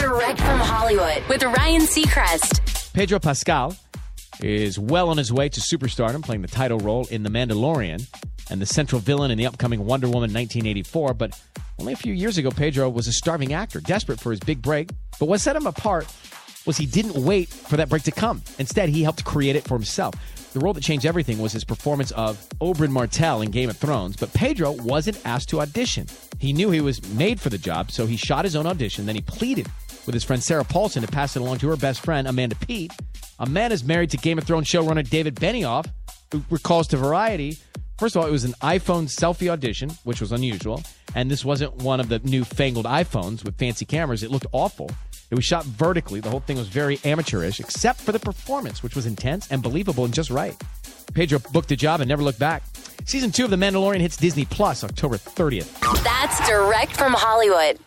Direct from Hollywood with Ryan Seacrest. Pedro Pascal is well on his way to superstardom, playing the title role in The Mandalorian and the central villain in the upcoming Wonder Woman 1984. But only a few years ago, Pedro was a starving actor, desperate for his big break. But what set him apart was he didn't wait for that break to come. Instead, he helped create it for himself. The role that changed everything was his performance of Oberyn Martell in Game of Thrones, but Pedro wasn't asked to audition. He knew he was made for the job, so he shot his own audition. Then he pleaded with his friend Sarah Paulson to pass it along to her best friend, Amanda. Amanda is married to Game of Thrones showrunner David Benioff, who recalls to Variety First of all, it was an iPhone selfie audition, which was unusual. And this wasn't one of the new fangled iPhones with fancy cameras. It looked awful. It was shot vertically. The whole thing was very amateurish, except for the performance, which was intense and believable and just right. Pedro booked the job and never looked back. Season two of The Mandalorian hits Disney Plus October 30th. That's direct from Hollywood.